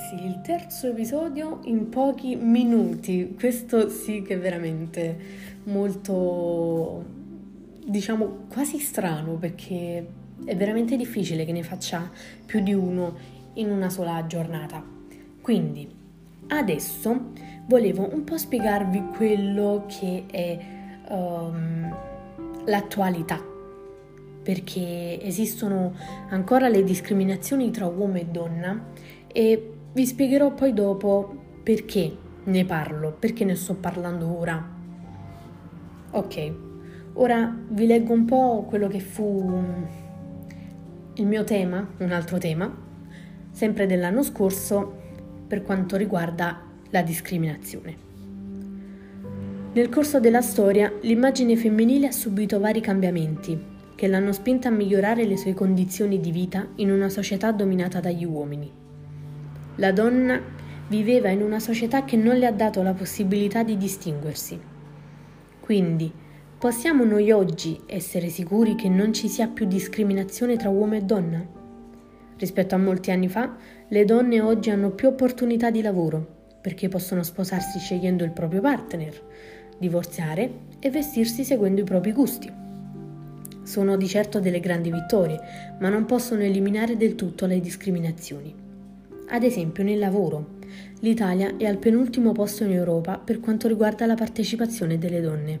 ragazzi, il terzo episodio in pochi minuti. Questo sì che è veramente molto, diciamo, quasi strano perché è veramente difficile che ne faccia più di uno in una sola giornata. Quindi, adesso volevo un po' spiegarvi quello che è um, l'attualità perché esistono ancora le discriminazioni tra uomo e donna e vi spiegherò poi dopo perché ne parlo, perché ne sto parlando ora. Ok, ora vi leggo un po' quello che fu il mio tema, un altro tema, sempre dell'anno scorso per quanto riguarda la discriminazione. Nel corso della storia l'immagine femminile ha subito vari cambiamenti che l'hanno spinta a migliorare le sue condizioni di vita in una società dominata dagli uomini. La donna viveva in una società che non le ha dato la possibilità di distinguersi. Quindi, possiamo noi oggi essere sicuri che non ci sia più discriminazione tra uomo e donna? Rispetto a molti anni fa, le donne oggi hanno più opportunità di lavoro, perché possono sposarsi scegliendo il proprio partner, divorziare e vestirsi seguendo i propri gusti. Sono di certo delle grandi vittorie, ma non possono eliminare del tutto le discriminazioni. Ad esempio nel lavoro. L'Italia è al penultimo posto in Europa per quanto riguarda la partecipazione delle donne.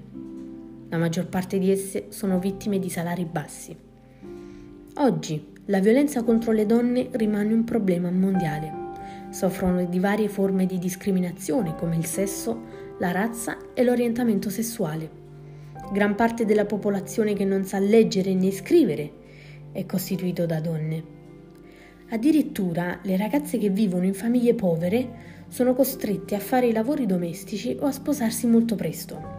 La maggior parte di esse sono vittime di salari bassi. Oggi la violenza contro le donne rimane un problema mondiale. Soffrono di varie forme di discriminazione come il sesso, la razza e l'orientamento sessuale gran parte della popolazione che non sa leggere né scrivere è costituito da donne. Addirittura le ragazze che vivono in famiglie povere sono costrette a fare i lavori domestici o a sposarsi molto presto.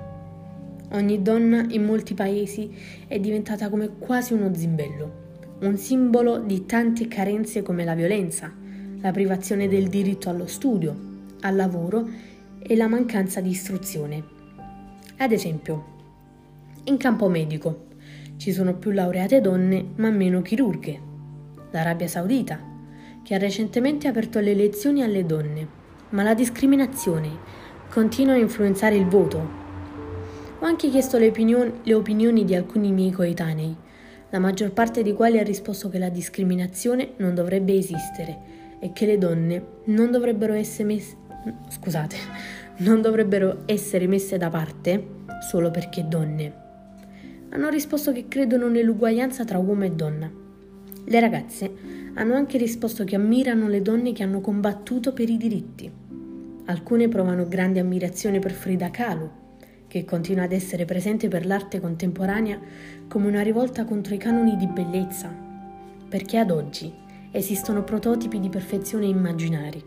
Ogni donna in molti paesi è diventata come quasi uno zimbello, un simbolo di tante carenze come la violenza, la privazione del diritto allo studio, al lavoro e la mancanza di istruzione. Ad esempio, in campo medico ci sono più laureate donne ma meno chirurghe. L'Arabia Saudita, che ha recentemente aperto le lezioni alle donne, ma la discriminazione continua a influenzare il voto. Ho anche chiesto le, opinioni, le opinioni di alcuni miei coetanei, la maggior parte dei quali ha risposto che la discriminazione non dovrebbe esistere e che le donne non dovrebbero essere messe, scusate, non dovrebbero essere messe da parte solo perché donne hanno risposto che credono nell'uguaglianza tra uomo e donna. Le ragazze hanno anche risposto che ammirano le donne che hanno combattuto per i diritti. Alcune provano grande ammirazione per Frida Kahlo, che continua ad essere presente per l'arte contemporanea come una rivolta contro i canoni di bellezza, perché ad oggi esistono prototipi di perfezione immaginari.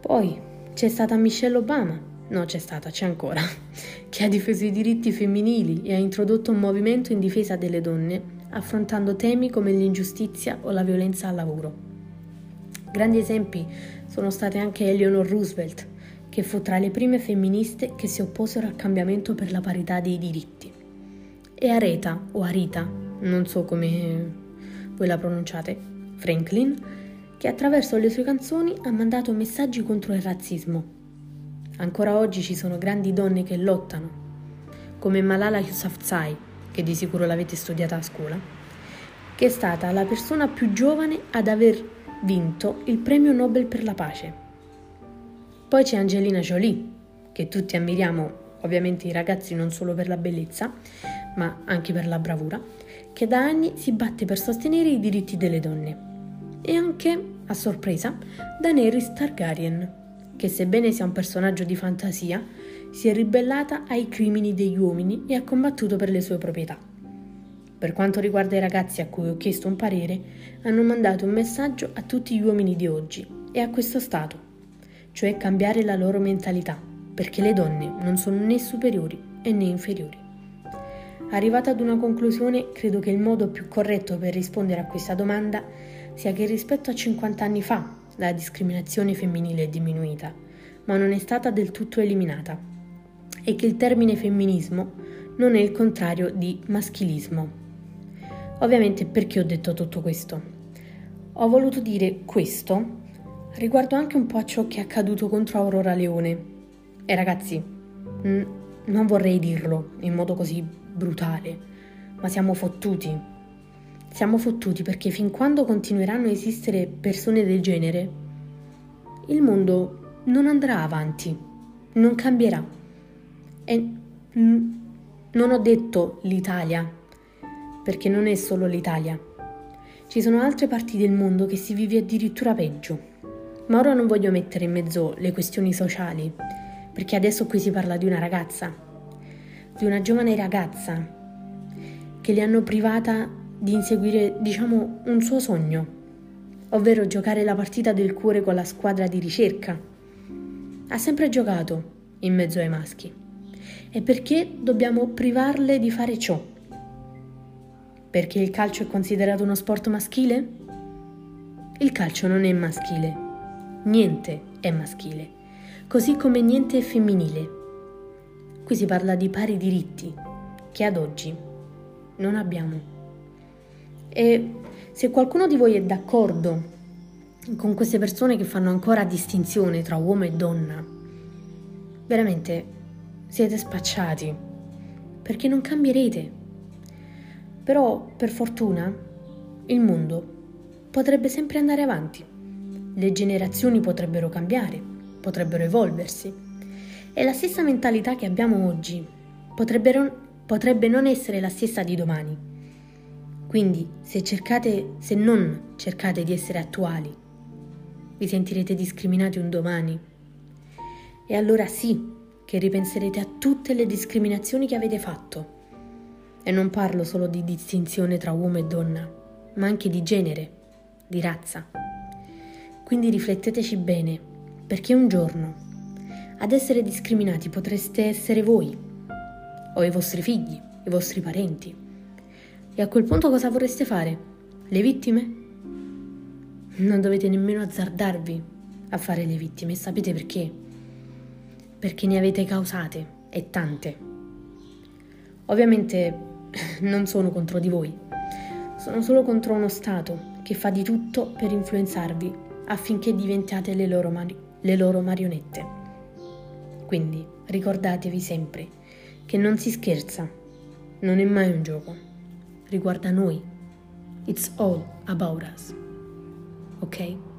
Poi c'è stata Michelle Obama, No, c'è stata, c'è ancora, che ha difeso i diritti femminili e ha introdotto un movimento in difesa delle donne, affrontando temi come l'ingiustizia o la violenza al lavoro. Grandi esempi sono state anche Eleanor Roosevelt, che fu tra le prime femministe che si opposero al cambiamento per la parità dei diritti. E Areta, o Arita, non so come voi la pronunciate, Franklin, che attraverso le sue canzoni ha mandato messaggi contro il razzismo Ancora oggi ci sono grandi donne che lottano, come Malala Yousafzai, che di sicuro l'avete studiata a scuola, che è stata la persona più giovane ad aver vinto il premio Nobel per la pace. Poi c'è Angelina Jolie, che tutti ammiriamo, ovviamente i ragazzi non solo per la bellezza, ma anche per la bravura, che da anni si batte per sostenere i diritti delle donne. E anche, a sorpresa, Daenerys Targaryen, che sebbene sia un personaggio di fantasia, si è ribellata ai crimini degli uomini e ha combattuto per le sue proprietà. Per quanto riguarda i ragazzi a cui ho chiesto un parere, hanno mandato un messaggio a tutti gli uomini di oggi e a questo Stato, cioè cambiare la loro mentalità, perché le donne non sono né superiori né inferiori. Arrivata ad una conclusione, credo che il modo più corretto per rispondere a questa domanda sia che rispetto a 50 anni fa, la discriminazione femminile è diminuita, ma non è stata del tutto eliminata, e che il termine femminismo non è il contrario di maschilismo. Ovviamente perché ho detto tutto questo? ho voluto dire questo riguardo anche un po' a ciò che è accaduto contro Aurora Leone. E ragazzi, mh, non vorrei dirlo in modo così brutale, ma siamo fottuti. Siamo fottuti perché fin quando continueranno a esistere persone del genere, il mondo non andrà avanti, non cambierà. E non ho detto l'Italia, perché non è solo l'Italia. Ci sono altre parti del mondo che si vive addirittura peggio. Ma ora non voglio mettere in mezzo le questioni sociali, perché adesso qui si parla di una ragazza, di una giovane ragazza che le hanno privata di inseguire, diciamo, un suo sogno, ovvero giocare la partita del cuore con la squadra di ricerca. Ha sempre giocato in mezzo ai maschi. E perché dobbiamo privarle di fare ciò? Perché il calcio è considerato uno sport maschile? Il calcio non è maschile niente è maschile, così come niente è femminile. Qui si parla di pari diritti che ad oggi non abbiamo. E se qualcuno di voi è d'accordo con queste persone che fanno ancora distinzione tra uomo e donna, veramente siete spacciati, perché non cambierete. Però, per fortuna, il mondo potrebbe sempre andare avanti le generazioni potrebbero cambiare, potrebbero evolversi. E la stessa mentalità che abbiamo oggi potrebbe non essere la stessa di domani. Quindi, se cercate, se non cercate di essere attuali, vi sentirete discriminati un domani. E allora sì che ripenserete a tutte le discriminazioni che avete fatto. E non parlo solo di distinzione tra uomo e donna, ma anche di genere, di razza. Quindi rifletteteci bene, perché un giorno ad essere discriminati potreste essere voi, o i vostri figli, i vostri parenti. E a quel punto cosa vorreste fare? Le vittime? Non dovete nemmeno azzardarvi a fare le vittime, sapete perché? Perché ne avete causate, e tante. Ovviamente non sono contro di voi, sono solo contro uno Stato che fa di tutto per influenzarvi affinché diventiate le loro, mari- le loro marionette. Quindi ricordatevi sempre che non si scherza, non è mai un gioco, riguarda noi. It's all about us. Ok?